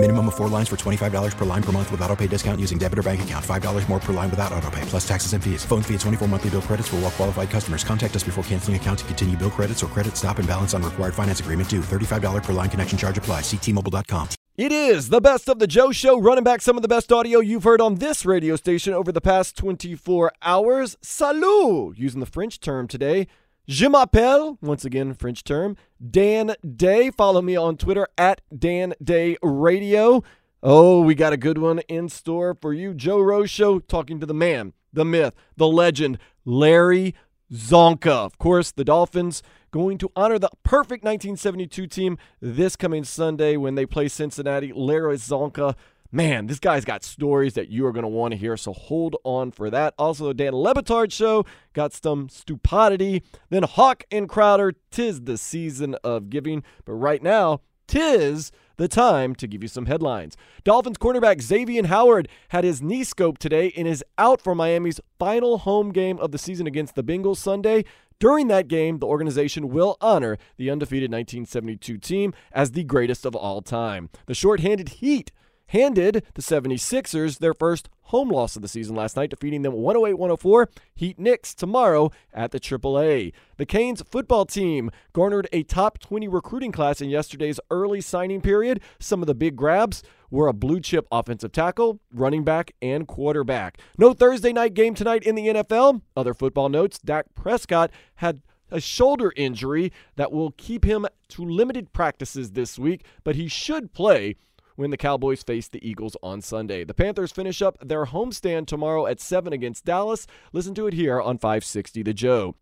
Minimum of four lines for $25 per line per month with auto pay discount using debit or bank account. $5 more per line without auto pay, plus taxes and fees. Phone fee at 24 monthly bill credits for all well qualified customers. Contact us before canceling account to continue bill credits or credit stop and balance on required finance agreement due. $35 per line connection charge apply. Ctmobile.com. It is the best of the Joe Show, running back some of the best audio you've heard on this radio station over the past 24 hours. Salut! Using the French term today. Je m'appelle, once again, French term, Dan Day. Follow me on Twitter at Dan Day Radio. Oh, we got a good one in store for you. Joe Rose Show talking to the man, the myth, the legend, Larry Csonka. Of course, the Dolphins going to honor the perfect 1972 team this coming Sunday when they play Cincinnati. Larry Csonka. Man, this guy's got stories that you are going to want to hear, so hold on for that. Also, the Dan Le Batard show got some stupidity. Then Hawk and Crowder, tis the season of giving. But right now, tis the time to give you some headlines. Dolphins cornerback Xavier Howard had his knee scoped today and is out for Miami's final home game of the season against the Bengals Sunday. During that game, the organization will honor the undefeated 1972 team as the greatest of all time. The short-handed Heat handed the 76ers their first home loss of the season last night, defeating them 108 104. Heat Knicks tomorrow at the AAA. The Canes football team garnered a top 20 recruiting class in yesterday's early signing period. Some of the big grabs were a blue chip offensive tackle, running back, and quarterback. No Thursday night game tonight in the NFL. Other football notes Dak Prescott had a shoulder injury that will keep him to limited practices this week, but he should play when the Cowboys face the Eagles on Sunday. The Panthers finish up their homestand tomorrow at 7 against Dallas. Listen to it here on 560 The Joe.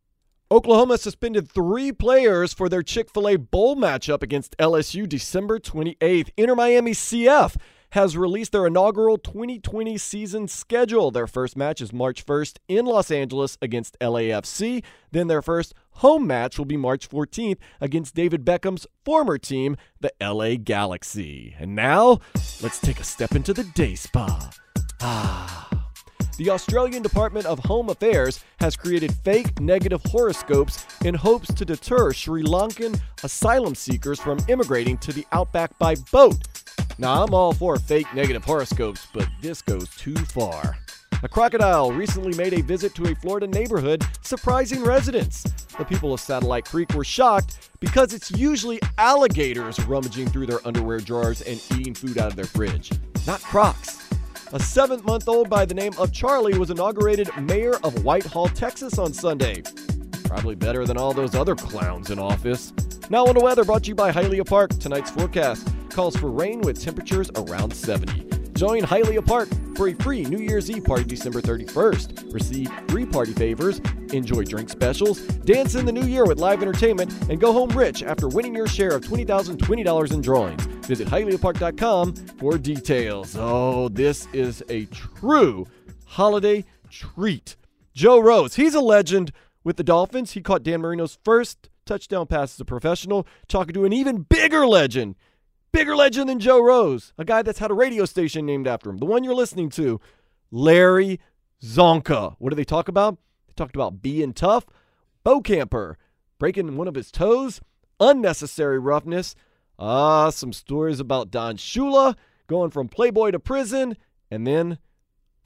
Oklahoma suspended three players for their Chick fil A bowl matchup against LSU December 28th. Inter Miami CF has released their inaugural 2020 season schedule. Their first match is March 1st in Los Angeles against LAFC. Then their first home match will be March 14th against David Beckham's former team, the LA Galaxy. And now, let's take a step into the day spa. Ah. The Australian Department of Home Affairs has created fake negative horoscopes in hopes to deter Sri Lankan asylum seekers from immigrating to the outback by boat. Now, I'm all for fake negative horoscopes, but this goes too far. A crocodile recently made a visit to a Florida neighborhood, surprising residents. The people of Satellite Creek were shocked because it's usually alligators rummaging through their underwear drawers and eating food out of their fridge, not crocs. A seven month old by the name of Charlie was inaugurated mayor of Whitehall, Texas on Sunday. Probably better than all those other clowns in office. Now on the weather brought to you by Hialeah Park. Tonight's forecast calls for rain with temperatures around 70. Join Hialeah Park for a free New Year's Eve party December 31st. Receive free party favors, enjoy drink specials, dance in the new year with live entertainment, and go home rich after winning your share of $20,020 in drawings. Visit HialeahPark.com for details. Oh, this is a true holiday treat. Joe Rose, he's a legend with the Dolphins. He caught Dan Marino's first touchdown pass as a professional, talking to an even bigger legend bigger legend than Joe Rose, a guy that's had a radio station named after him, the one you're listening to, Larry Csonka. What do they talk about? They talked about being tough, Bo Camper, breaking one of his toes, unnecessary roughness, ah, some stories about Don Shula going from Playboy to prison, and then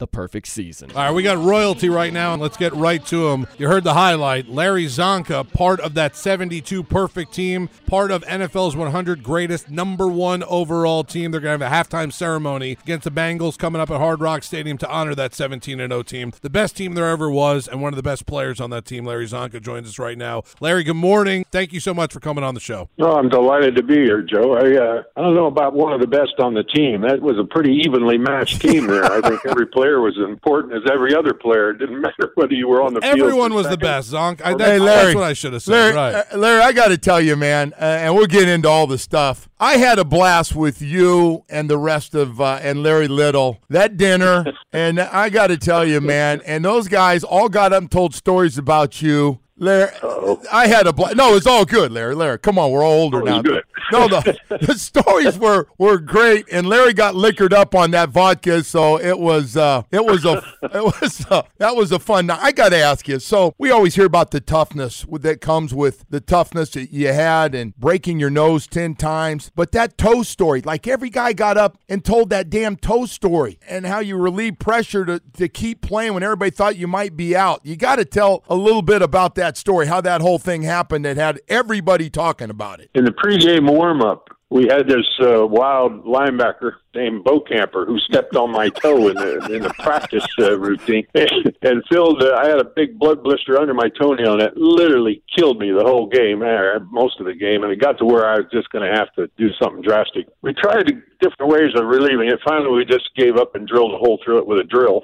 the perfect season. All right, we got royalty right now, and let's get right to him. You heard the highlight. Larry Csonka, part of that 72 perfect team, part of NFL's 100 greatest, number one overall team. They're going to have a halftime ceremony against the Bengals coming up at Hard Rock Stadium to honor that 17 0 team. The best team there ever was, and one of the best players on that team, Larry Csonka, joins us right now. Larry, good morning. Thank you so much for coming on the show. Oh, I'm delighted to be here, Joe. I, uh, I don't know about one of the best on the team. That was a pretty evenly matched team there. I think every player player was as important as every other player. It didn't matter whether you were on the Everyone field. Everyone was the best, Zonk. I, that, hey, Larry, that's what I should have said. Larry, right. uh, Larry I got to tell you, man, uh, and we'll get into all the stuff. I had a blast with you and the rest of uh, and Larry Little that dinner, and I got to tell you, man, and those guys all got up and told stories about you. Larry, Uh-oh. I had a bl- no. It's all good, Larry. Larry, come on, we're all older oh, now. Good. No, the, the stories were were great, and Larry got liquored up on that vodka, so it was uh, it was a it was uh, that was a fun. Night. I got to ask you. So we always hear about the toughness that comes with the toughness that you had and breaking your nose ten times, but that toe story, like every guy got up and told that damn toe story, and how you relieve pressure to to keep playing when everybody thought you might be out. You got to tell a little bit about that story, how that whole thing happened that had everybody talking about it. In the pregame warm up, we had this uh, wild linebacker named Bo Camper who stepped on my toe in the in the practice uh, routine and filled. Uh, I had a big blood blister under my toenail and it literally killed me the whole game, uh, most of the game, and it got to where I was just going to have to do something drastic. We tried different ways of relieving it. Finally, we just gave up and drilled a hole through it with a drill.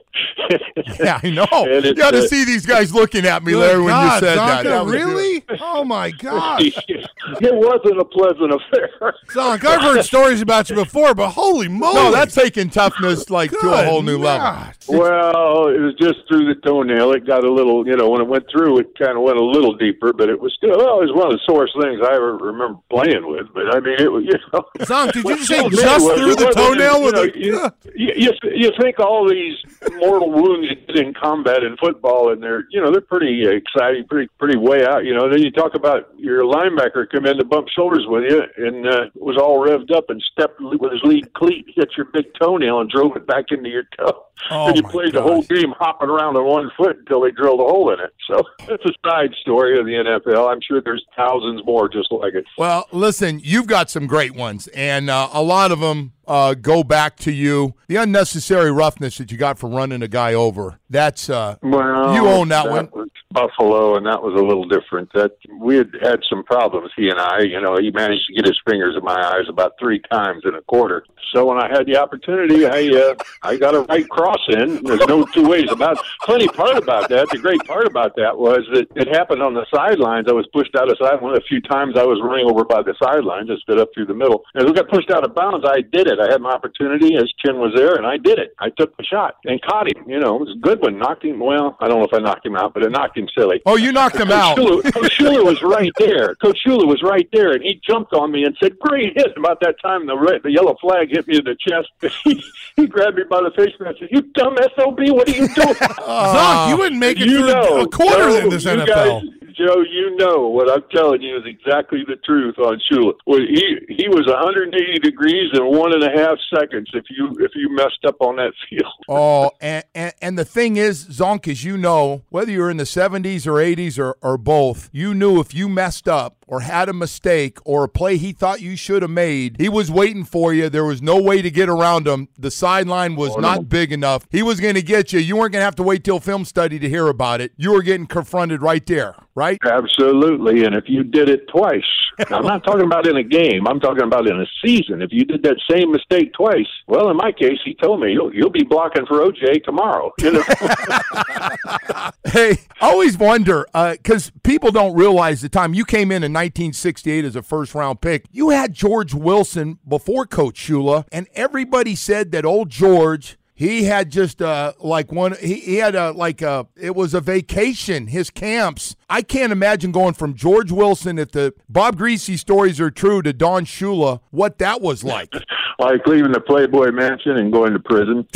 yeah, I know. it, you got to uh, see these guys looking at me, Larry, when God, you said Csonka, that. that really? oh my gosh! it wasn't a pleasant affair. Zonk, I've heard stories about you before, but holy moly! No, that's taking toughness like Good to a whole new level. Well, it was just through the toenail. It got a little, you know, when it went through, it kind of went a little deeper, but it was still, well, it was one of the sorest things I ever remember playing with. But I mean, it was, you know. Zonk, did you just say just through the toenail with you, know, a, you, you, you think all these mortal wounds in combat in football, and they're, you know, they're pretty exciting, pretty, pretty way out, you know. Then you talk about your linebacker come in to bump shoulders with you and uh, was all revved up and stepped with his lead cleat, hit your big toenail and drove it back into your toe. Oh and you played the whole game hopping around on one foot until they drilled a hole in it. So it's a side story of the NFL. I'm sure there's thousands more just like it. Well, listen, you've got some great ones, and uh, a lot of them uh, go back to you. The unnecessary roughness that you got for running a guy over. That's uh, well, you own that, that one. Buffalo, and that was a little different. That we had had some problems. He and I, you know, he managed to get his fingers in my eyes about three times in a quarter. So when I had the opportunity, I uh, I got a right cross in. There's no two ways about. Funny part about that, the great part about that was that it happened on the sidelines. I was pushed out of side. One of the few times I was running over by the sidelines, I stood up through the middle. As we got pushed out of bounds, I did it. I had my opportunity. His chin was there, and I did it. I took the shot and caught him. You know, it was a good one. Knocked him. Well, I don't know if I knocked him out, but it knocked him silly. Oh, you knocked him Coach out. Shula, Coach Shula was right there. Coach Shula was right there, and he jumped on me and said, "Great hit!" About that time, the red, the yellow flag hit me in the chest. he, he grabbed me by the face and said, "You dumb sob! What are you doing?" Zonk, you wouldn't make it you through know, a quarter Joe, in this NFL. Guys, Joe, you know what I'm telling you is exactly the truth on Shula. Well, he he was 180 degrees in one and a half seconds if you if you messed up on that field. Oh, and, and, and the thing is, Zonk, as you know, whether you're in the 70s or 80s or, or both, you knew if you messed up or had a mistake or a play he thought you should have made, he was waiting for you. There was no way to get around him. The sideline was Oh, not no. big enough. He was going to get you. You weren't going to have to wait till film study to hear about it. You were getting confronted right there, right? Absolutely, and if you did it twice, I'm not talking about in a game. I'm talking about in a season. If you did that same mistake twice, well, in my case, he told me you'll you'll be blocking for OJ tomorrow. You know, Hey, I always wonder uh, because people don't realize the time you came in in 1968 as a first round pick. You had George Wilson before Coach Shula, and everybody said that old George. He had just uh, like one. He, he had a like a. It was a vacation. His camps. I can't imagine going from George Wilson, if the Bob Griese stories are true, to Don Shula. What that was like. like leaving the Playboy Mansion and going to prison.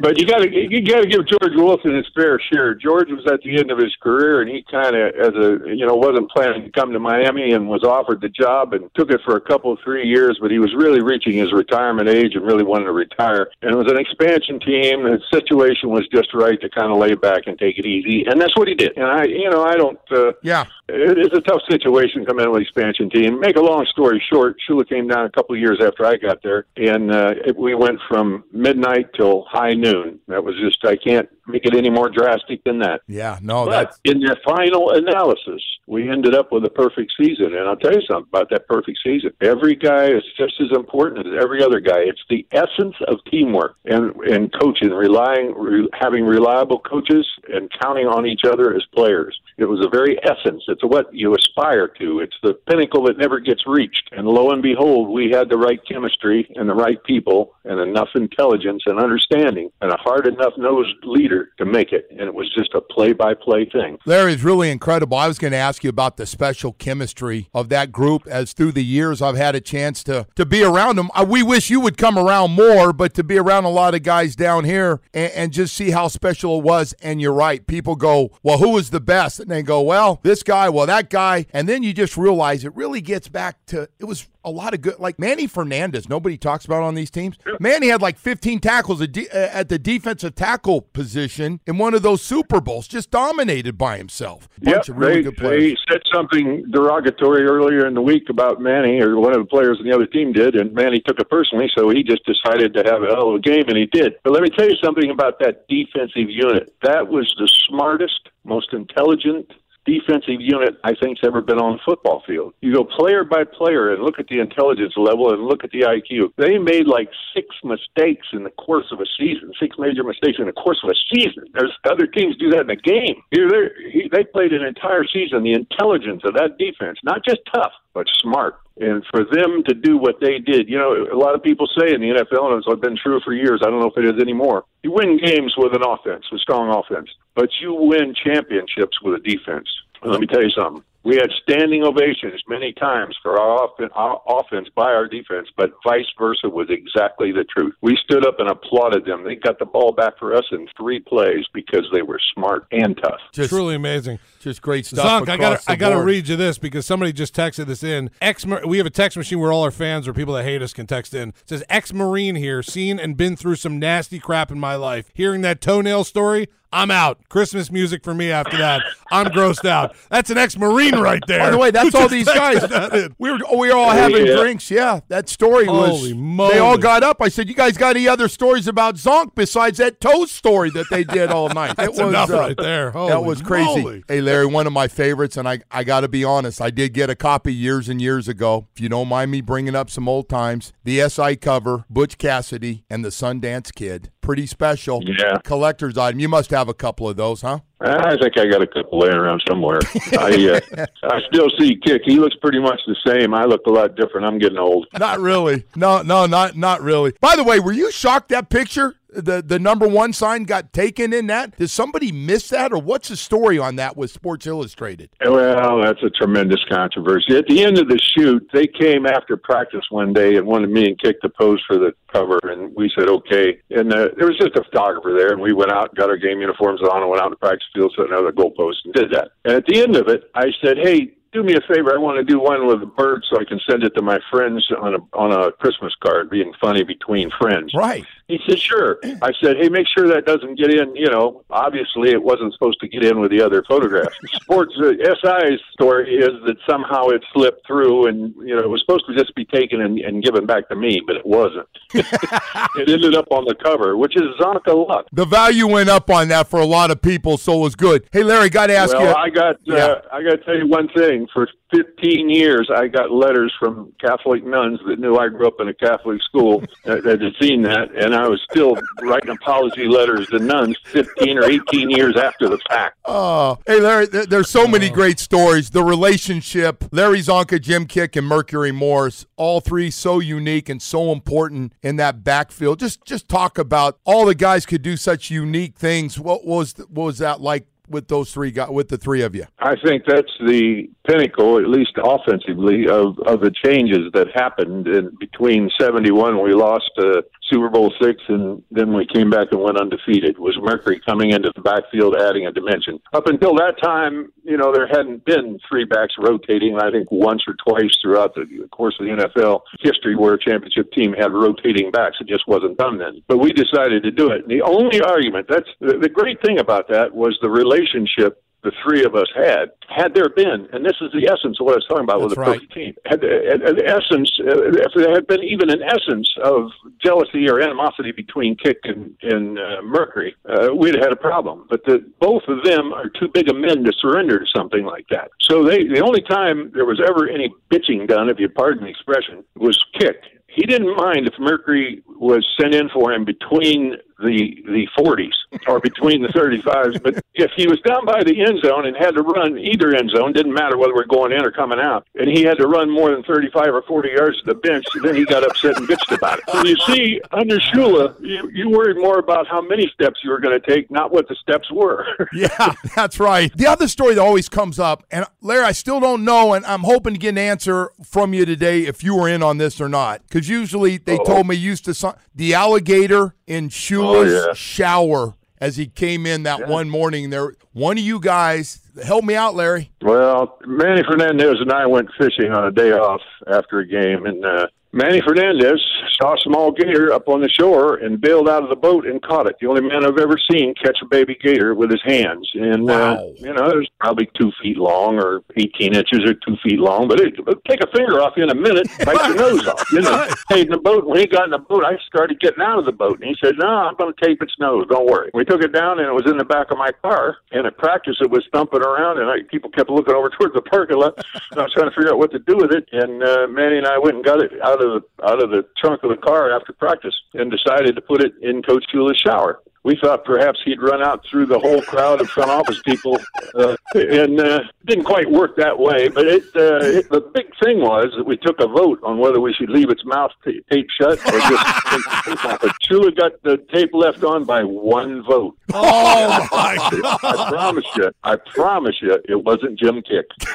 but you got to you got to give George Wilson his fair share. George was at the end of his career, and he kind of, as a you know, wasn't planning to come to Miami and was offered the job and took it for a couple three years. But he was really reaching his retirement age and really wanted to retire. And it was an expansion team. The situation was just right to kind of lay back and take it easy, and that's what he did. And I, you know, I don't. Uh, Yeah. It is a tough situation coming in an expansion team. Make a long story short, Shula came down a couple of years after I got there, and uh, it, we went from midnight till high noon. That was just I can't make it any more drastic than that. Yeah. No. But That's in the final analysis, we ended up with a perfect season. And I'll tell you something about that perfect season. Every guy is just as important as every other guy. It's the essence of teamwork and, and coaching, relying, re, having reliable coaches and counting on each other as players. It was the very essence. It's what you aspire to. It's the pinnacle that never gets reached. And lo and behold, we had the right chemistry and the right people and enough intelligence and understanding and a hard enough nosed leader to make it, and it was just a play-by-play thing. Larry is really incredible. I was going to ask you about the special chemistry of that group. As through the years, I've had a chance to to be around them. Uh, we wish you would come around more, but to be around a lot of guys down here and, and just see how special it was. And you're right. People go, "Well, who was the best?" And they go, "Well, this guy. Well, that guy." And then you just realize it really gets back to it was a lot of good. Like Manny Fernandez, nobody talks about on these teams. Manny had like 15 tackles at, uh, at the defensive tackle position in one of those Super Bowls, just dominated by himself. Bunch Yep, of really they, good players. they said something derogatory earlier in the week about Manny, or one of the players on the other team did, and Manny took it personally, so he just decided to have a hell of a game, and he did. But let me tell you something about that defensive unit. That was the smartest, most intelligent defensive unit I think's ever been on the football field. You go player by player and look at the intelligence level and look at the IQ. They made like six mistakes in the course of a season, six major mistakes in the course of a season. There's other teams do that in a game. Here, he, they played an entire season. The intelligence of that defense, not just tough, but smart. And for them to do what they did, you know, a lot of people say in the NFL, and it's been true for years, I don't know if it is anymore, you win games with an offense, with strong offense, but you win championships with a defense. And let me tell you something. We had standing ovations many times for our, off- our offense by our defense, but vice versa was exactly the truth. We stood up and applauded them. They got the ball back for us in three plays because they were smart and tough. Just, Truly amazing. just great stuff. Zonk, I gotta, I gotta read you this because somebody just texted this in. Ex, we have a text machine where all our fans or people that hate us can text in. It says ex-marine here, seen and been through some nasty crap in my life. Hearing that toenail story, I'm out. Christmas music for me after that. I'm grossed out. That's an ex-marine right there. By the way, that's all these guys. We were we were all having yeah. drinks. Yeah, that story was. Moly. They all got up. I said, "You guys got any other stories about Zonk besides that toast story that they did all night?" That's it was enough uh, right there. that was crazy. moly. Hey, Larry, one of my favorites, and I I got to be honest, I did get a copy years and years ago. If you don't mind me bringing up some old times, the SI cover, Butch Cassidy and the Sundance Kid, pretty special. Yeah. collector's item. You must have a couple of those, huh? I think I got a couple laying around somewhere. I uh, I still see Kiick. He looks pretty much the same. I look a lot different. I'm getting old. Not really. No, no, not not really. By the way, were you shocked that picture? The the number one sign got taken in that? Did somebody miss that, or what's the story on that with Sports Illustrated? Well, that's a tremendous controversy. At the end of the shoot, they came after practice one day and wanted me and Kiick the pose for the cover, and we said okay. And uh, there was just a photographer there, and we went out, got our game uniforms on, and went out to practice field, set another goalpost, and did that. And at the end of it, I said, "Hey, do me a favor. I want to do one with a bird so I can send it to my friends on a on a Christmas card, being funny between friends." Right. He said, "Sure." I said, "Hey, make sure that doesn't get in. You know, obviously it wasn't supposed to get in with the other photographs." Sports uh, SI's story is that somehow it slipped through, and you know, it was supposed to just be taken and, and given back to me, but it wasn't. it ended up on the cover, which is Csonka luck. The value went up on that for a lot of people, so it was good. Hey, Larry, got to ask well, you. I got Yeah. uh, I got to tell you one thing. For 15 years, I got letters from Catholic nuns that knew I grew up in a Catholic school that, that had seen that, and I was still writing apology letters to nuns 15 or 18 years after the fact. Oh, hey, Larry, th- there's so many great stories. The relationship, Larry Csonka, Jim Kiick, and Mercury Morris, all three so unique and so important in that backfield. Just just talk about all the guys could do such unique things. What was what was that like with those three guys, with the three of you? I think that's the pinnacle, at least offensively, of, of the changes that happened in between 71, we lost uh, Super Bowl six, and then we came back and went undefeated. Was Mercury coming into the backfield, adding a dimension? Up until that time, you know, there hadn't been three backs rotating. I think once or twice throughout the course of the NFL history, where a championship team had rotating backs, it just wasn't done then. But we decided to do it. And the only argument that's the, the great thing about that was the relationship the three of us had, had there been, and this is the essence of what I was talking about with That's the right. perfect team, had an essence, uh, if there had been even an essence of jealousy or animosity between Kiick and, and uh, Mercury, uh, we'd have had a problem. But the, both of them are too big a men to surrender to something like that. So they, the only time there was ever any bitching done, if you pardon the expression, was Kiick. He didn't mind if Mercury was sent in for him between the the 40s or between the 35s. But if he was down by the end zone and had to run either end zone, didn't matter whether we're going in or coming out, and he had to run more than 35 or 40 yards to the bench, then he got upset and bitched about it. So you see, under Shula, you, you worried more about how many steps you were going to take, not what the steps were. yeah, that's right. The other story that always comes up, and Larry, I still don't know, and I'm hoping to get an answer from you today if you were in on this or not, because usually they Uh-oh. told me used to the alligator in Shula's Oh, yeah. shower as he came in that one morning. There, one of you guys help me out, Larry. Well, Manny Fernandez and I went fishing on a day off after a game, and uh, Manny Fernandez saw a small gator up on the shore and bailed out of the boat and caught it. The only man I've ever seen catch a baby gator with his hands, and uh, Wow. you know, it was probably two feet long or eighteen inches or two feet long, but it it'd take a finger off you in a minute, bite your nose off. You know, stayed in the boat. When he got in the boat, I started getting out of the boat, and he said, "No, I'm going to tape its nose. Don't worry." We took it down, and it was in the back of my car. And at practice, it was thumping around, and I, people kept looking over towards the parking lot. And I was trying to figure out what to do with it. And uh, Manny and I went and got it out of the out of the trunk of the car after practice, and decided to put it in Coach Shula's shower. We thought perhaps he'd run out through the whole crowd of front office people, uh, and uh, didn't quite work that way. But it, uh, it, the big thing was that we took a vote on whether we should leave its mouth ta tape shut or just take the tape off. But Shula got the tape left on by one vote. Oh my I promise you, I promise you, it wasn't Jim Kiick.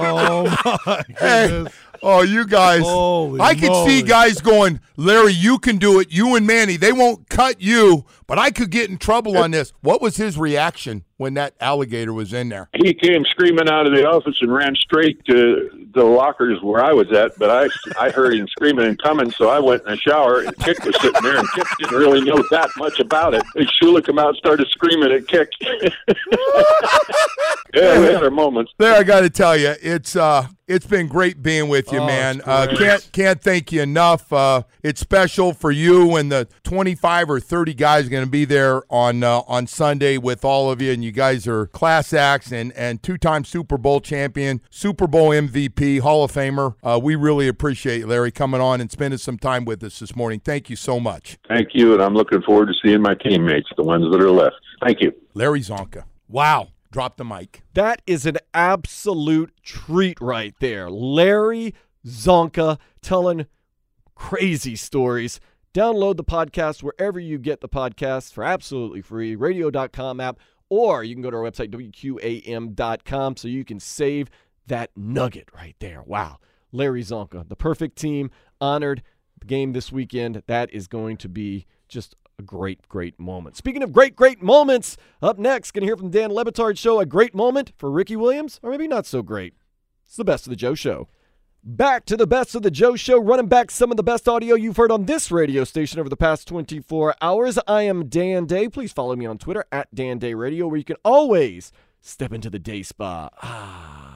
Oh my Hey, goodness. Oh, you guys. Holy I could see guys going, Larry, you can do it. You and Manny, they won't cut you, but I could get in trouble on this. What was his reaction when that alligator was in there? he came screaming out of the office and ran straight to the lockers where I was at. But I, I heard him screaming and coming, so I went in the shower. And Kiick was sitting there, and Kiick didn't really know that much about it. And Shula came out, and started screaming at Kiick. yeah, we had our moments. There, I got to tell you, it's uh, it's been great being with you, Oh, man. Uh, can't can't thank you enough. Uh, it's special for you and the twenty five or thirty guys going to be there on uh, on Sunday with all of you, and you guys are class acts and and two time Super Bowl champion, Super Bowl MVP, Hall of Famer. Uh, we really appreciate you, Larry coming on and spending some time with us this morning. Thank you so much, Thank you, and I'm looking forward to seeing my teammates, the ones that are left. Thank you. Larry Csonka. Wow, drop the mic. That is an absolute treat right there. Larry Csonka telling crazy stories. Download the podcast wherever you get the podcasts for absolutely free, radio.com app, or you can go to our website, wqam.com, so you can save that nugget right there. Wow. Larry Csonka, the perfect team, honored the game this weekend. That is going to be just a great, great moment. Speaking of great, great moments, up next, going to hear from Dan Le Batard show a great moment for Ricky Williams, or maybe not so great. It's the best of the Joe Show. Back to the best of the Joe Show, running back some of the best audio you've heard on this radio station over the past 24 hours. I am Dan Day. Please follow me on Twitter at Dan Day Radio, where you can always step into the day spa. Ah.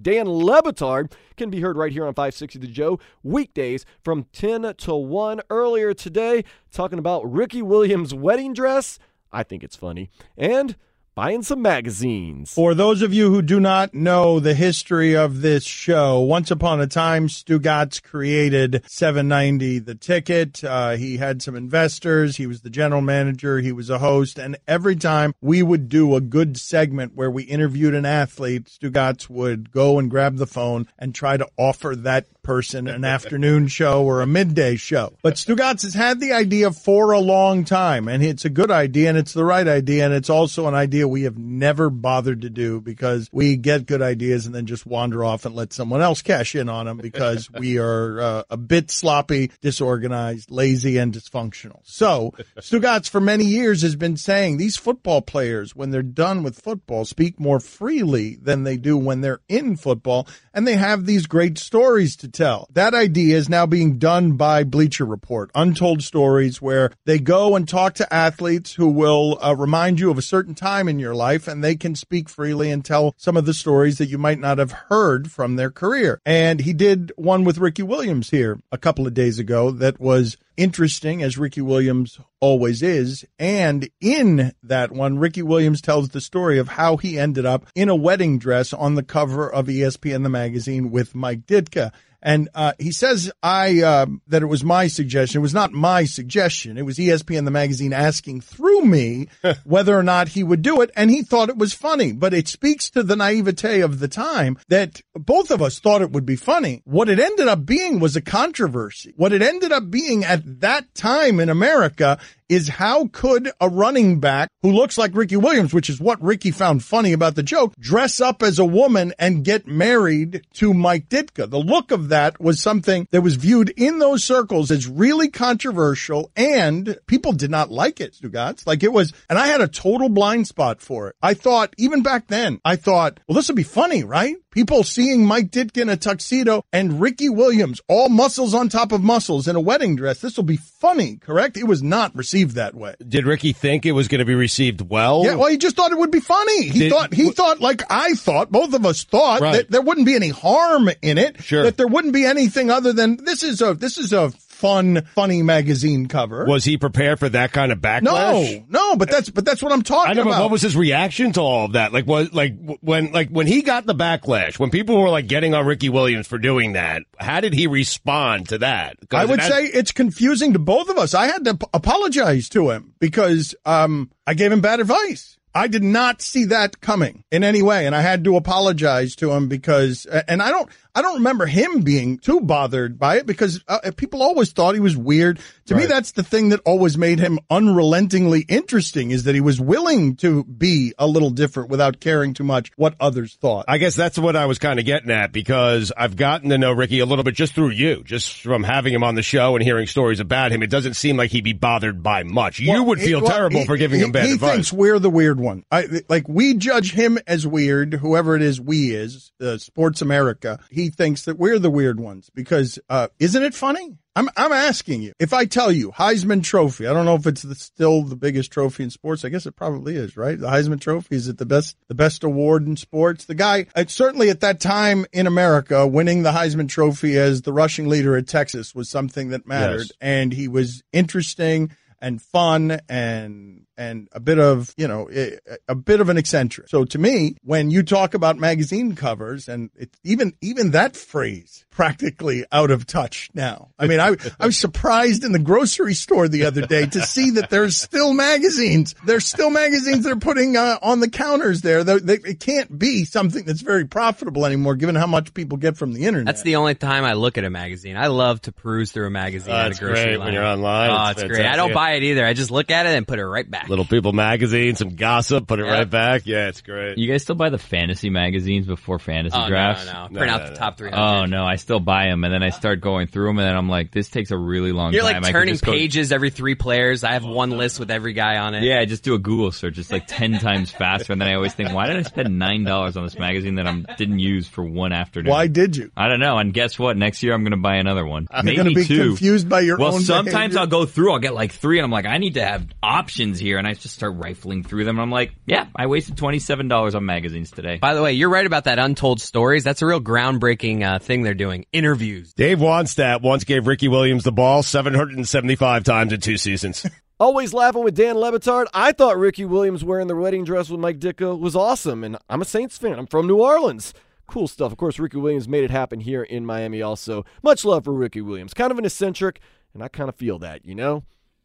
Dan Le Batard can be heard right here on 560 The Joe, weekdays from 10 to 1. Earlier today, talking about Ricky Williams' wedding dress. I think it's funny. And buying some magazines. For those of you who do not know the history of this show, once upon a time, Stugotz created 790 The Ticket. Uh, he had some investors. He was the general manager. He was a host. And every time we would do a good segment where we interviewed an athlete, Stugotz would go and grab the phone and try to offer that person an afternoon show or a midday show. But Stugotz has had the idea for a long time, and it's a good idea, and it's the right idea, and it's also an idea we have never bothered to do because we get good ideas and then just wander off and let someone else cash in on them because we are uh, a bit sloppy, disorganized, lazy, and dysfunctional. So Stugotz for many years has been saying these football players, when they're done with football, speak more freely than they do when they're in football, and they have these great stories to tell. That idea is now being done by Bleacher Report, Untold Stories, where they go and talk to athletes who will uh, remind you of a certain time in your life, and they can speak freely and tell some of the stories that you might not have heard from their career. And he did one with Ricky Williams here a couple of days ago that was interesting as Ricky Williams always is. And in that one, Ricky Williams tells the story of how he ended up in a wedding dress on the cover of ESPN the magazine with Mike Ditka. And uh, he says I uh, that it was my suggestion. It was not my suggestion. It was ESPN the magazine asking through me whether or not he would do it, and he thought it was funny. But it speaks to the naivete of the time that both of us thought it would be funny. What it ended up being was a controversy. What it ended up being at that time in America is how could a running back who looks like Ricky Williams, which is what Ricky found funny about the joke, dress up as a woman and get married to Mike Ditka? The look of that was something that was viewed in those circles as really controversial and people did not like it, Stugotz. Like it was, and I had a total blind spot for it. I thought, even back then, I thought, well, this would be funny, right? People seeing Mike Ditka in a tuxedo and Ricky Williams, all muscles on top of muscles in a wedding dress. This will be funny, correct? It was not received that way. Did Ricky think it was going to be received well? Yeah, well, he just thought it would be funny. He Did- thought he thought like I thought. Both of us thought Right. that there wouldn't be any harm in it. Sure. That there wouldn't be anything other than this is a this is a fun, funny magazine cover. Was he prepared for that kind of backlash? no, no, but that's but that's what I'm talking I know, but about. what was his reaction to all of that? Like, was like when like when he got the backlash, when people were like getting on Ricky Williams for doing that, how did he respond to that? I would that- say it's confusing to both of us. I had to apologize to him because um, I gave him bad advice. I did not see that coming in any way, and I had to apologize to him because, and I don't, I don't remember him being too bothered by it because uh, people always thought he was weird. To me, that's the thing that always made him unrelentingly interesting is that he was willing to be a little different without caring too much what others thought. I guess that's what I was kind of getting at because I've gotten to know Ricky a little bit just through you, just from having him on the show and hearing stories about him. It doesn't seem like he'd be bothered by much. you Well, would he- feel well, terrible he- for giving he- him bad he advice. thinks we're the weird one. I like we judge him as weird, whoever it is we is, uh, Sports America. He thinks that we're the weird ones because uh, isn't it funny? I'm I'm asking you. If I tell you Heisman Trophy, I don't know if it's the, still the biggest trophy in sports. I guess it probably is, right? The Heisman Trophy is it the best the best award in sports? The guy, uh, certainly at that time in America, winning the Heisman Trophy as the rushing leader at Texas was something that mattered, Yes. and he was interesting and fun and and a bit of you know a, a bit of an eccentric. So to me, when you talk about magazine covers and it, even even that phrase practically out of touch now. I mean, I I was surprised in the grocery store the other day to see that there's still magazines. There's still magazines they're putting uh, on the counters there. They, they, it can't be something that's very profitable anymore, given how much people get from the internet. That's the only time I look at a magazine. I love to peruse through a magazine Oh, at a grocery great line. when you're online. Oh, It's it's, great. I don't buy it either. I just look at it and put it right back. Little People magazine, some gossip, put it Yeah. right back. Yeah, it's great. You guys still buy the fantasy magazines before fantasy Oh, no, drafts? no. Print out the top 300. Oh no, I still buy them, and then I start going through them, and then I'm like, this takes a really long time. You're time. like I could turning just go- pages every three players. I have one list with every guy on it. Yeah, I just do a Google search. It's like ten times faster, and then I always think, why did I spend nine dollars on this magazine that I didn't use for one afternoon? Why did you? I don't know. And guess what? Next year I'm going to buy another one. You're gonna be two. confused by your well, own sometimes behavior. I'll go through. I'll get like three, and I'm like, I need to have options here, and I just start rifling through them. And I'm like, yeah, I wasted twenty seven dollars on magazines today. By the way, you're right about that untold stories. That's a real groundbreaking uh, thing they're doing. Interviews. Dave Wannstedt once gave Ricky Williams the ball 775 times in two seasons. Always laughing with Dan Le Batard. I thought Ricky Williams wearing the wedding dress with Mike Ditka was awesome, and I'm a Saints fan. I'm from New Orleans. Cool stuff. Of course, Ricky Williams made it happen here in Miami also. Much love for Ricky Williams. Kind of an eccentric, and I kind of feel that, you know?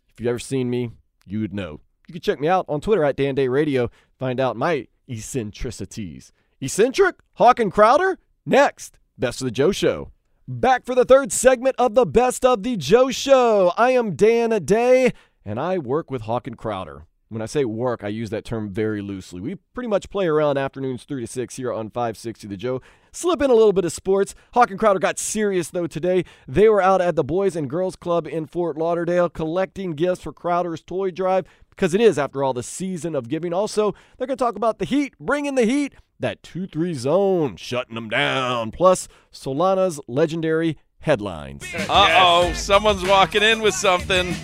If you've ever seen me, you would know. You can check me out on Twitter at Dan Day Radio. Find out my eccentricities. Eccentric? Hawk and Crowder? Next. Best of the Joe Show. Back for the third segment of the Best of the Joe Show. I am Dan Day, and I work with Hawk and Crowder. When I say work, I use that term very loosely. We pretty much play around afternoons 3 to 6 here on 560 The Joe. Slip in a little bit of sports. Hawk and Crowder got serious, though, today. They were out at the Boys and Girls Club in Fort Lauderdale collecting gifts for Crowder's Toy Drive because it is, after all, the season of giving. Also, they're going to talk about the Heat, bringing the Heat, that 2 3 zone, shutting them down, plus Solana's legendary headlines. Uh oh, someone's walking in with something.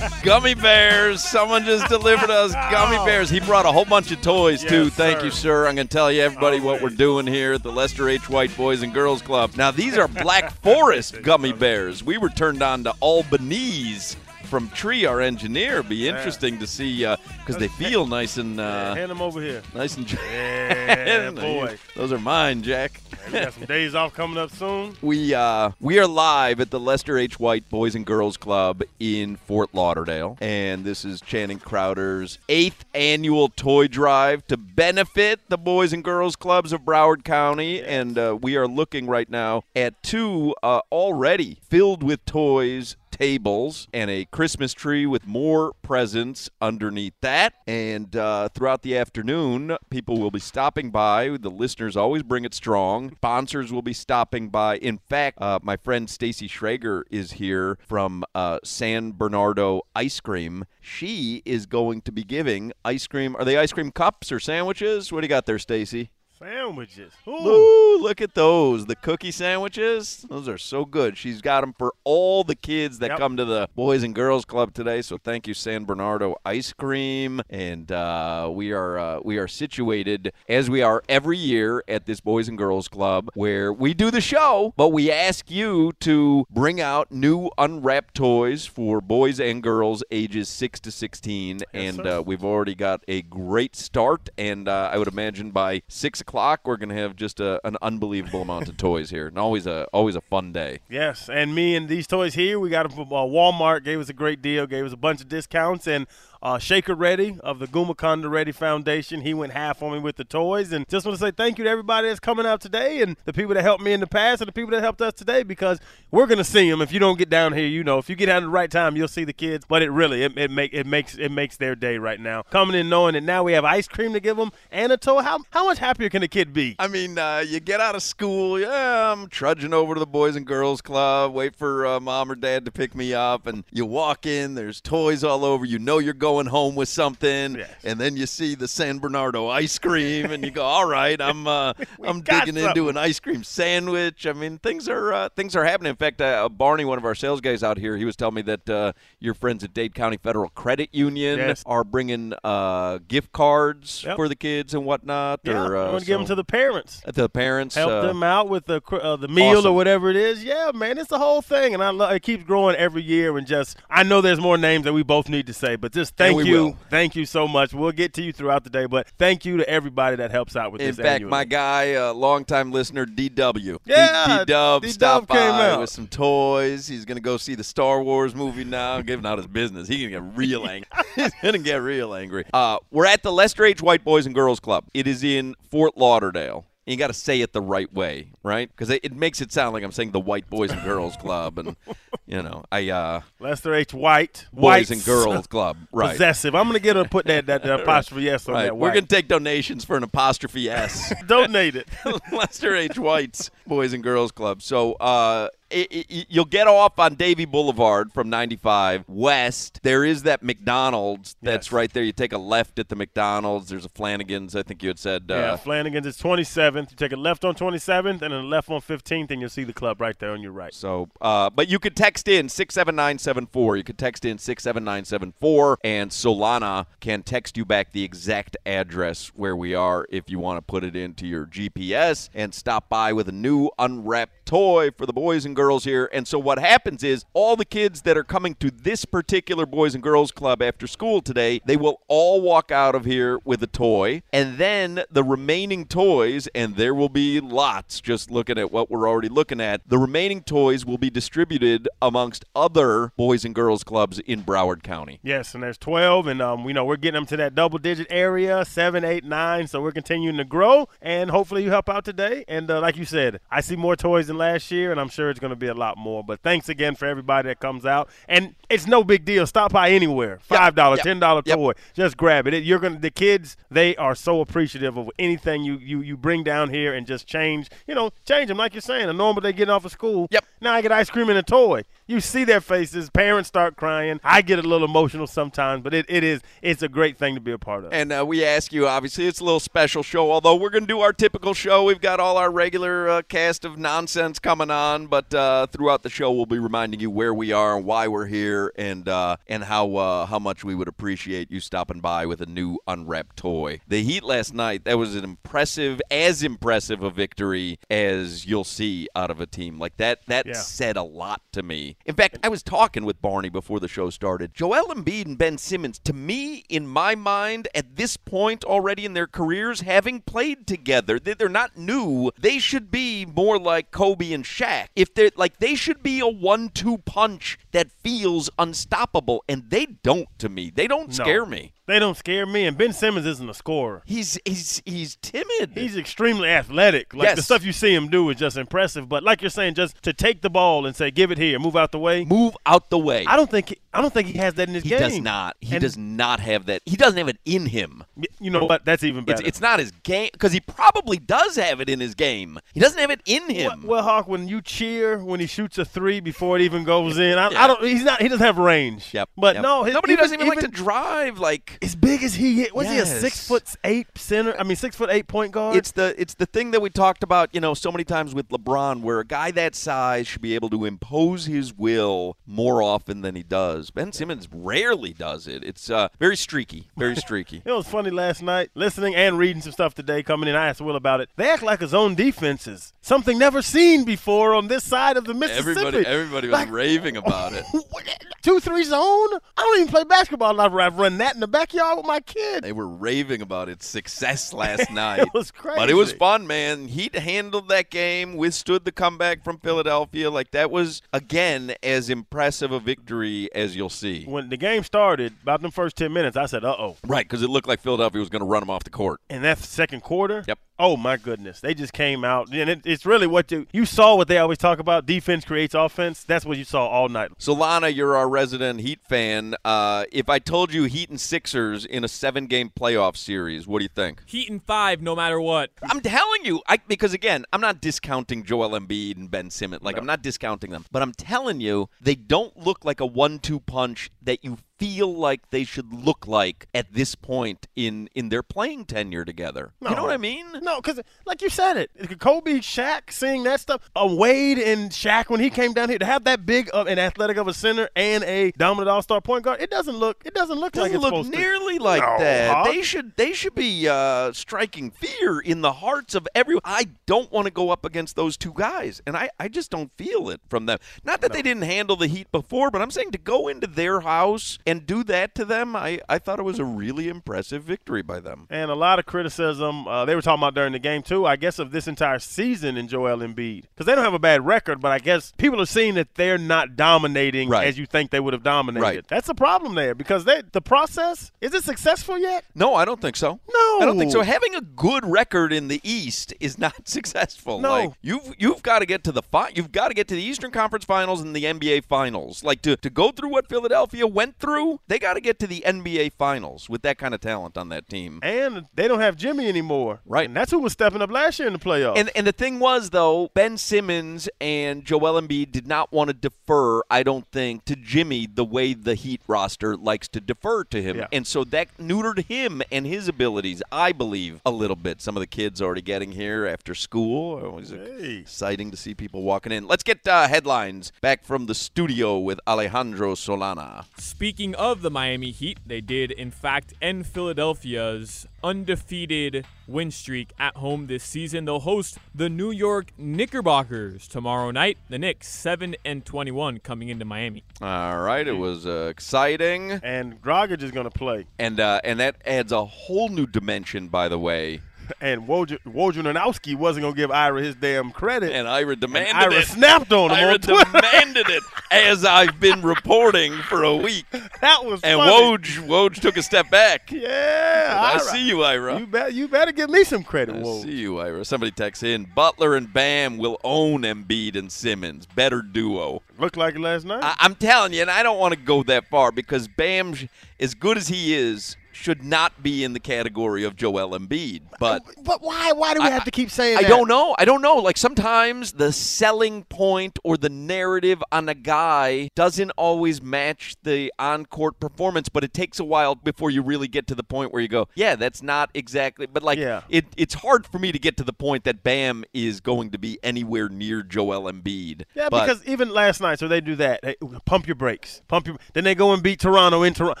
gummy bears. Someone just delivered us gummy bears. He brought a whole bunch of toys, too. Yes, Thank sir. you, sir. I'm going to tell you, everybody, what we're doing here at the Lester H. White Boys and Girls Club. Now, these are Black Forest gummy bears. We were turned on to Albanese from Tree, our engineer. Be interesting to see because they feel nice and uh, Hand them over here. nice and. Yeah, boy. Those are mine, Jack. Got some days off coming up soon. We uh, we are live at the Lester H. White Boys and Girls Club in Fort Lauderdale, and this is Channing Crowder's eighth annual toy drive to benefit the Boys and Girls Clubs of Broward County. And uh, we are looking right now at two uh, already filled with toys tables and a Christmas tree with more presents underneath that. And uh, throughout the afternoon, people will be stopping by. The listeners always bring it strong. Sponsors will be stopping by. In fact, uh, my friend Stacy Schrager is here from uh, San Bernardo Ice Cream. She is going to be giving ice cream. Are they ice cream cups or sandwiches? What do you got there, Stacy? Sandwiches. Ooh. Ooh, look at those. The cookie sandwiches. Those are so good. She's got them for all the kids that Yep. come to the Boys and Girls Club today. So thank you, San Bernardo Ice Cream. And uh, we are uh, we are situated as we are every year at this Boys and Girls Club where we do the show, but we ask you to bring out new unwrapped toys for boys and girls ages six to sixteen. and uh, we've already got a great start. And uh, I would imagine by six o'clock we're going to have just a, an unbelievable amount of toys here, and always a always a fun day. Yes, and me and these toys here, we got them from uh, Walmart. Gave us a great deal, gave us a bunch of discounts, and uh, Shaker Reddy of the Gumaconda Reddy Foundation, he went half on me with the toys. And just want to say thank you to everybody that's coming out today, and the people that helped me in the past, and the people that helped us today, because we're gonna see them. If you don't get down here, you know, if you get out at the right time, you'll see the kids. But it really, it, it make it makes it makes their day right now. Coming in knowing that now we have ice cream to give them and a toy. How how much happier can a kid be? I mean, uh, you get out of school, yeah, I'm trudging over to the Boys and Girls Club, wait for uh, mom or dad to pick me up, and you walk in, there's toys all over. You know you're going home with something, and then you see the San Bernardo ice cream, and you go, "All right, I'm uh, I'm digging into an ice cream sandwich." I mean, things are uh, things are happening. In fact, uh, Barney, one of our sales guys out here, he was telling me that uh, your friends at Dade County Federal Credit Union Yes. are bringing uh, gift cards Yep. for the kids and whatnot. Yeah, or, uh, I'm gonna give them to the parents. to the parents. help them out with the uh, the meal awesome. or whatever it is. Yeah, man, it's the whole thing, and I love it. Keeps growing every year, and just I know there's more names that we both need to say, but just thank you, will. thank you so much. We'll get to you throughout the day, but thank you to everybody that helps out with In this. In fact, annually. my guy, uh, longtime listener, DW. Yeah, D-Dub D-Dub by came out. with some toys. He's going to go see the Star Wars movie now, giving out his business. He's going to get real angry. He's going to get real angry. Uh, we're at the Lester H. White Boys and Girls Club. It is in Fort Lauderdale. You got to say it the right way, right? Because it, it makes it sound like I'm saying the White Boys and Girls Club, and you know, I uh, Lester H. White, Boys White's and Girls Club, right? Possessive. I'm gonna get her to put that that, that apostrophe s on Right. that. We're going to take donations for an apostrophe S. donate it. Lester H. White's Boys and Girls Club. So uh, it, it, you'll get off on Davie Boulevard from 95 west. There is that McDonald's that's right there. You take a left at the McDonald's. There's a Flanagan's. I think you had said. yeah, Uh, Flanagan's is 27th. You take a left on 27th and then a left on 15th, and you'll see the club right there on your right. So, uh, but you could text in 67974. You could text in 67974, and Solana can text you back the exact address where we are if you want to put it into your GPS and stop by with a new unwrapped toy for the boys and girls here. And so, what happens is all the kids that are coming to this particular Boys and Girls Club after school today, they will all walk out of here with a toy, and then the remaining toys, and there will be lots just looking at what we're already looking at, the remaining toys will be distributed amongst other Boys and Girls Clubs in Broward County. Yes, and there's 12, and um, we know we're getting them to that double digit area, seven, eight, nine. So we're continuing to grow, and hopefully you help out today. And uh, like you said, I see more toys than last year, and I'm sure it's going to be a lot more. But thanks again for everybody that comes out, and it's no big deal. Stop by anywhere, five dollar, yep, ten dollar toy, just grab it. You're gonna the kids, they are so appreciative of anything you you you bring down here and just change, you know, change them like you're saying. A normal they get off of school. Yep. Now I get ice cream and a toy. You see their faces. Parents start crying. I get a little emotional sometimes, but it, it is it's a great thing to be a part of. And uh, we ask you, obviously, it's a little special show. Although we're going to do our typical show, we've got all our regular uh, cast of nonsense coming on, but uh, throughout the show, we'll be reminding you where we are and why we're here, and uh, and how uh, how much we would appreciate you stopping by with a new unwrapped toy. The Heat last night that was an impressive, as impressive a victory as you'll see out of a team like that. That Yeah. said a lot to me. In fact, I was talking with Barney before the show started. Joel Embiid and Ben Simmons, to me, in my mind, at this point already in their careers, having played together, they- they're not new. They should be more like Kobe and Shaq. If they're like, they should be a one-two punch that feels unstoppable, and they don't to me. They don't No. scare me. They don't scare me, and Ben Simmons isn't a scorer. He's he's he's timid. He's extremely athletic. Like the stuff you see him do is just impressive. But like you're saying, just to take the ball and say, "Give it here, move out the way." Move out the way. I don't think. I don't think he has that in his He game. He does not. He And does not have that. He doesn't have it in him. You know what? That's even better. It's, it's not his game because he probably does have it in his game. He doesn't have it in him. Well, Hawk, when you cheer when he shoots a three before it even goes in, I, I don't. He's not. He doesn't have range. Yep. But yep. no, his, nobody doesn't even, like to drive. Like as big as he is. Was he a six foot eight center? I mean, six foot eight point guard. it's the it's the thing that we talked about, you know, so many times with LeBron, where a guy that size should be able to impose his will more often than he does. Ben Simmons rarely does it. It's uh, very streaky, very streaky. It was funny last night, listening and reading some stuff today, coming in. I asked Will about it. They act like his own defenses, something never seen before on this side of the Mississippi. Everybody, everybody was Like, raving about it. two three zone. I don't even play basketball. I've I've run that in the backyard with my kid. They were raving about its success last night. it was crazy. But it was fun, man. He handled that game, withstood the comeback from Philadelphia. Like that was again as impressive a victory as you'll see. When the game started, about the first ten minutes, I said, "Uh oh." Right, because it looked like Philadelphia was going to run him off the court. In that second quarter, Yep. Oh my goodness, they just came out, and it, it's really what you you saw. What they always talk about: defense creates offense. That's what you saw all night. Solana, you're our resident Heat fan. Uh, if I told you Heat and Sixers in a seven-game playoff series, what do you think? Heat and five, no matter what. I'm telling you, I, because again, I'm not discounting Joel Embiid and Ben Simmons. Like I'm not discounting them, but I'm telling you, they don't look like a one-two punch that you feel like they should look like at this point in in their playing tenure together. You know what I mean? No, because like you said it, Kobe, Shaq, seeing that stuff. A Wade and Shaq when he came down here to have that big of an athletic of a center and a dominant All Star point guard. It doesn't look. It doesn't look like doesn't it's look nearly to. like No, that. Hawk. They should they should be uh, striking fear in the hearts of everyone. I don't want to go up against those two guys, and I, I just don't feel it from them. Not that they didn't handle the Heat before, but I'm saying to go into their house and do that to them, I, I thought it was a really impressive victory by them. And a lot of criticism. Uh, they were talking about during the game too. I guess of this entire season in Joel Embiid because they don't have a bad record, but I guess people are seeing that they're not dominating Right. as you think they would have dominated. Right. That's the problem there because they, the process is it successful yet? No, I don't think so. No, I don't think so. Having a good record in the East is not successful. No. Like you've you've got to get to the fi- you've got to get to the Eastern Conference Finals and the NBA Finals. Like to, to go through what Philadelphia went through, they got to get to the NBA Finals with that kind of talent on that team. And they don't have Jimmy anymore. Right. And that's who was stepping up last year in the playoffs. And and the thing was though, Ben Simmons and Joel Embiid did not want to defer, I don't think, to Jimmy the way the Heat roster likes to defer to him. Yeah. And so that neutered him and his abilities, I believe, a little bit. Some of the kids already getting here after school. Always exciting to see people walking in. Let's get uh, headlines back from the studio with Alejandro Solana. Speaking of the Miami Heat, they did in fact end Philadelphia's undefeated win streak at home this season. They'll host the New York Knickerbockers tomorrow night. The Knicks 7 and 21 coming into Miami. All right, it was uh, exciting. And Dragic is going to play. And uh, and that adds a whole new dimension, by the way. And Woj- Wojnarowski wasn't going to give Ira his damn credit. And Ira demanded it. Ira it. snapped on him Ira on demanded it, as I've been reporting for a week. That was And funny. Woj, Woj took a step back. Yeah, I see you, Ira. You, bet, you better give me some credit, I Woj. see you, Ira. Somebody texts in. Butler and Bam will own Embiid and Simmons. Better duo. Looked like it last night. I, I'm telling you, and I don't want to go that far because Bam, as good as he is, should not be in the category of Joel Embiid. But oh, But why? Why do we have to keep saying I that? don't know. I don't know. Like sometimes the selling point or the narrative on a guy doesn't always match the on-court performance, but it takes a while before you really get to the point where you go, "Yeah, that's not exactly." But like Yeah. it it's hard for me to get to the point that Bam is going to be anywhere near Joel Embiid. Yeah, But- because even last night, so they do that. Hey, pump your brakes. Pump your. Then they go and beat Toronto in Toronto.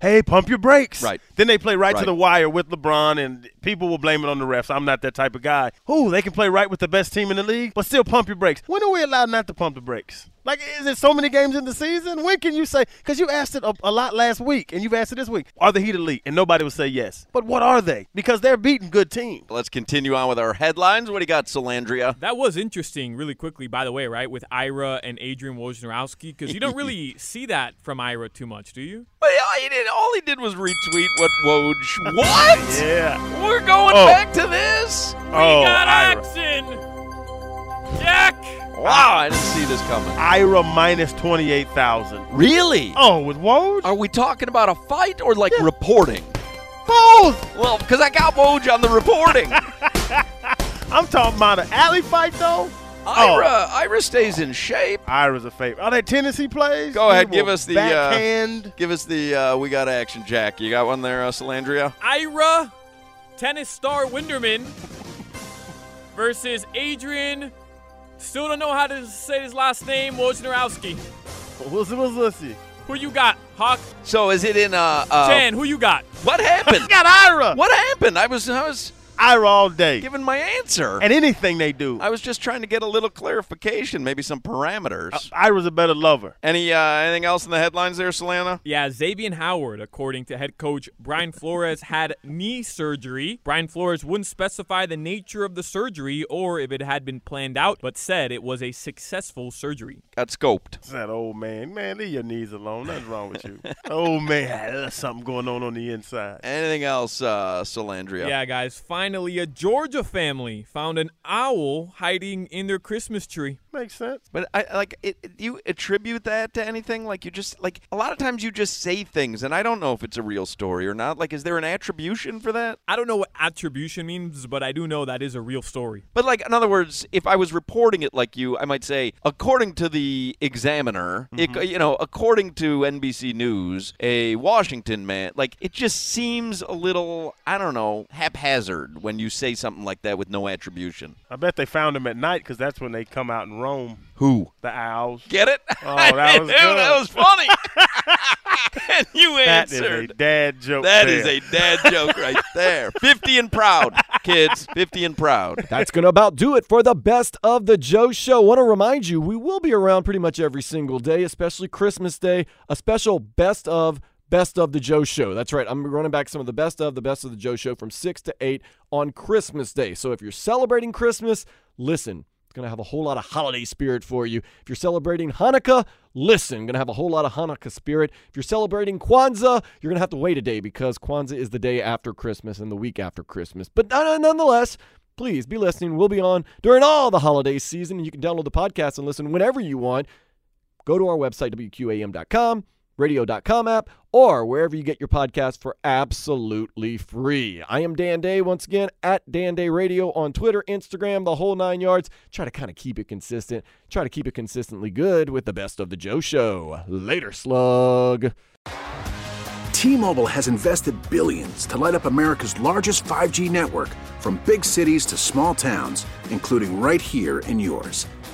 Hey, pump your brakes. Right. Then they play right, to the wire with LeBron, and people will blame it on the refs. I'm not that type of guy. Ooh, they can play right with the best team in the league, but still pump your brakes. When are we allowed not to pump the brakes? Like, is it so many games in the season? When can you say? Because you asked it a, a lot last week, and you've asked it this week. Are the Heat elite? And nobody will say yes. But what are they? Because they're beating good teams. Let's continue on with our headlines. What do you got, Solandria? That was interesting, really quickly, by the way, right? With Ira and Adrian Wojnarowski, because you don't really see that from Ira too much, do you? But yeah, he did, all he did was retweet what Woj. What? Yeah. We're going Oh. back to this. Oh, we Oh, got Ira. action! Jack! Wow, I didn't see this coming. Ira minus 28,000. Really? Oh, with Woj? Are we talking about a fight or like reporting? Both. Well, because I got Woj on the reporting. I'm talking about an alley fight, though. Ira, Ira stays in shape. Ira's a favorite. Are they Tennessee plays? Go ahead, give us the backhand. Uh, give us the uh, we got action, Jack. You got one there, uh, Solandria? Ira, tennis star Winderman, versus Adrian, still don't know how to say his last name, Wojnarowski. What's what's let's see. Who you got, Hawk? So is it in uh, uh Chan, who you got? What happened? got Ira. what happened? I was I was Ira all day. giving my answer. And anything they do. I was just trying to get a little clarification, maybe some parameters. Uh, Ira's a better lover. Any uh, anything else in the headlines there, Solana? Yeah, Xavier Howard, according to head coach Brian Flores, had knee surgery. Brian Flores wouldn't specify the nature of the surgery or if it had been planned out, but said it was a successful surgery. Got scoped. It's that old man. Man, leave your knees alone. Nothing wrong with you. oh man, there's something going on on the inside. Anything else, uh, Solandria? Yeah, guys, finally a Georgia family found an owl hiding in their Christmas tree. Makes sense. But I like it, it- you attribute that to anything? Like you just like a lot of times you just say things, and I don't know if it's a real story or not. Like, is there an attribution for that? I don't know what attribution means, but I do know that is a real story. But like, in other words, if I was reporting it like you, I might say, according to the Examiner, mm-hmm. it, you know, according to NBC News, a Washington man, like it just seems a little, I don't know, haphazard when you say something like that with no attribution. I bet they found him at night because that's when they come out and roam. Who? The owls. Get it? Oh, that was Dude, good. That was funny. and you That is answered. a dad joke. That there. is a dad joke right there. 50 and proud, kids. 50 and proud. That's going to about do it for the best of the Joe Show. Want to remind you, we will be around pretty much every single day, especially Christmas Day, a special best of Best of the Joe Show. That's right. I'm running back some of the best of the Best of the Joe Show from 6 to 8 on Christmas Day. So if you're celebrating Christmas, listen. It's going to have a whole lot of holiday spirit for you. If you're celebrating Hanukkah, listen. Going to have a whole lot of Hanukkah spirit. If you're celebrating Kwanzaa, you're going to have to wait a day because Kwanzaa is the day after Christmas and the week after Christmas. But nonetheless, please be listening. We'll be on during all the holiday season. You can download the podcast and listen whenever you want. Go to our website, WQAM.com, radio.com app, or wherever you get your podcast for absolutely free. I am Dan Day, once again, at Dan Day Radio on Twitter, Instagram, the whole nine yards. Try to kind of keep it consistent. Try to keep it consistently good with the best of the Joe Show. Later, slug. T-Mobile has invested billions to light up America's largest 5G network from big cities to small towns, including right here in yours.